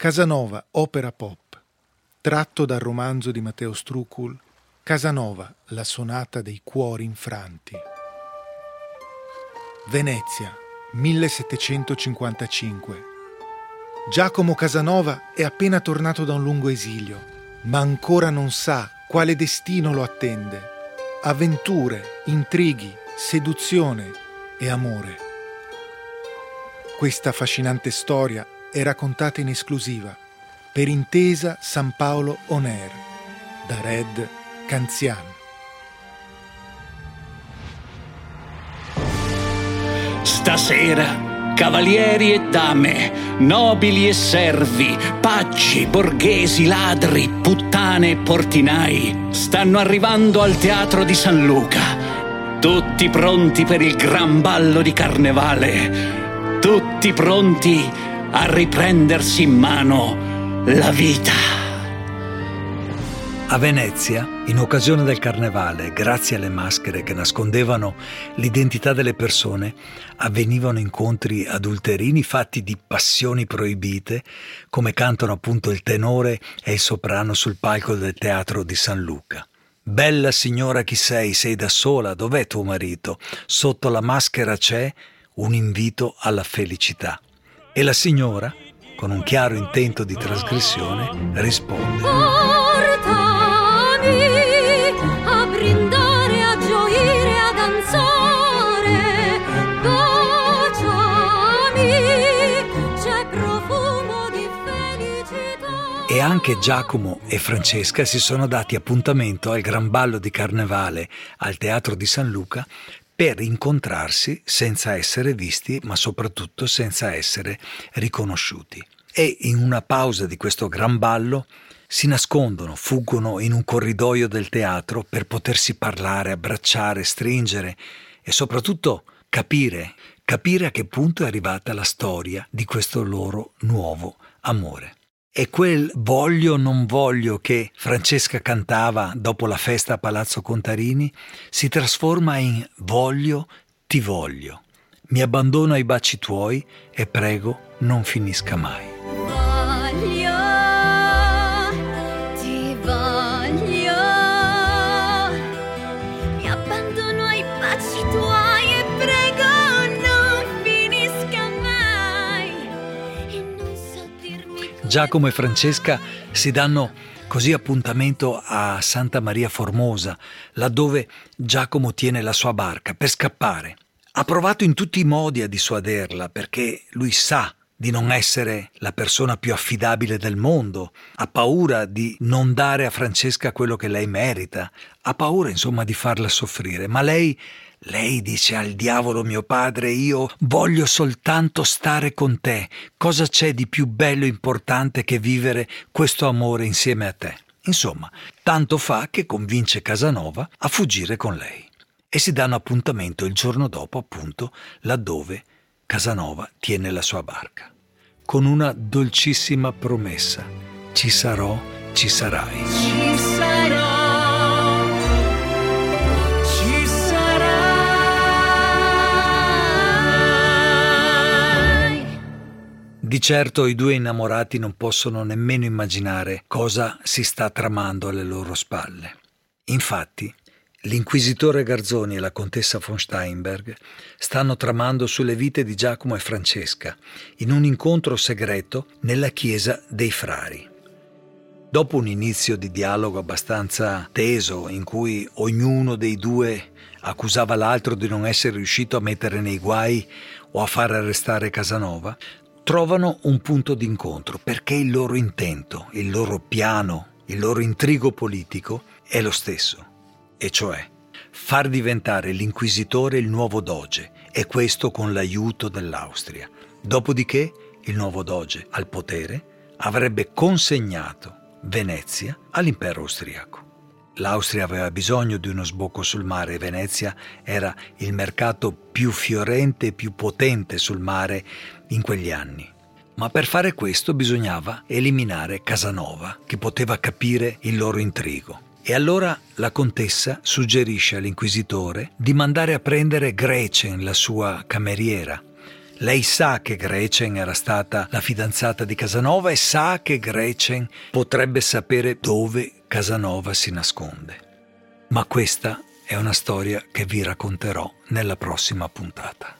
Casanova, opera pop, tratto dal romanzo di Matteo Strucul, Casanova, la sonata dei cuori infranti. Venezia, 1755. Giacomo Casanova è appena tornato da un lungo esilio, ma ancora non sa quale destino lo attende. Avventure, intrighi, seduzione e amore. Questa affascinante storia è raccontata in esclusiva per intesa San Paolo On Air da Red Canzian. Stasera, cavalieri e dame, nobili e servi, pacci, borghesi, ladri, puttane e portinai, stanno arrivando al teatro di San Luca. Tutti pronti per il gran ballo di carnevale. Tutti pronti a riprendersi in mano la vita. A Venezia, in occasione del carnevale, grazie alle maschere che nascondevano l'identità delle persone, avvenivano incontri adulterini fatti di passioni proibite, come cantano appunto il tenore e il soprano sul palco del teatro di San Luca. Bella signora chi sei, sei da sola, dov'è tuo marito? Sotto la maschera c'è un invito alla felicità. E la signora, con un chiaro intento di trasgressione, risponde. Portami a brindare, a gioire, a danzare. Baciami, c'è profumo di felicità. E anche Giacomo e Francesca si sono dati appuntamento al gran ballo di carnevale al Teatro di San Luca per incontrarsi senza essere visti, ma soprattutto senza essere riconosciuti. E in una pausa di questo gran ballo si nascondono, fuggono in un corridoio del teatro per potersi parlare, abbracciare, stringere e soprattutto capire, capire a che punto è arrivata la storia di questo loro nuovo amore. E quel voglio non voglio che Francesca cantava dopo la festa a Palazzo Contarini si trasforma in voglio ti voglio. Mi abbandono ai baci tuoi e prego non finisca mai. Voglio, Giacomo e Francesca si danno così appuntamento a Santa Maria Formosa, laddove Giacomo tiene la sua barca per scappare. Ha provato in tutti i modi a dissuaderla perché lui sa di non essere la persona più affidabile del mondo, ha paura di non dare a Francesca quello che lei merita, ha paura insomma di farla soffrire, ma lei lei dice al diavolo mio padre, io voglio soltanto stare con te. Cosa c'è di più bello e importante che vivere questo amore insieme a te? Insomma, tanto fa che convince Casanova a fuggire con lei. E si danno appuntamento il giorno dopo, appunto, laddove Casanova tiene la sua barca. Con una dolcissima promessa. Ci sarò, ci sarai. Di certo i due innamorati non possono nemmeno immaginare cosa si sta tramando alle loro spalle. Infatti, l'inquisitore Garzoni e la contessa von Steinberg stanno tramando sulle vite di Giacomo e Francesca in un incontro segreto nella chiesa dei frari. Dopo un inizio di dialogo abbastanza teso in cui ognuno dei due accusava l'altro di non essere riuscito a mettere nei guai o a far arrestare Casanova, trovano un punto d'incontro perché il loro intento, il loro piano, il loro intrigo politico è lo stesso, e cioè far diventare l'inquisitore il nuovo doge e questo con l'aiuto dell'Austria. Dopodiché il nuovo doge al potere avrebbe consegnato Venezia all'impero austriaco. L'Austria aveva bisogno di uno sbocco sul mare e Venezia era il mercato più fiorente e più potente sul mare in quegli anni. Ma per fare questo bisognava eliminare Casanova, che poteva capire il loro intrigo. E allora la contessa suggerisce all'inquisitore di mandare a prendere Gretchen, la sua cameriera, Lei sa che Gretchen era stata la fidanzata di Casanova e sa che Gretchen potrebbe sapere dove Casanova si nasconde. Ma questa è una storia che vi racconterò nella prossima puntata.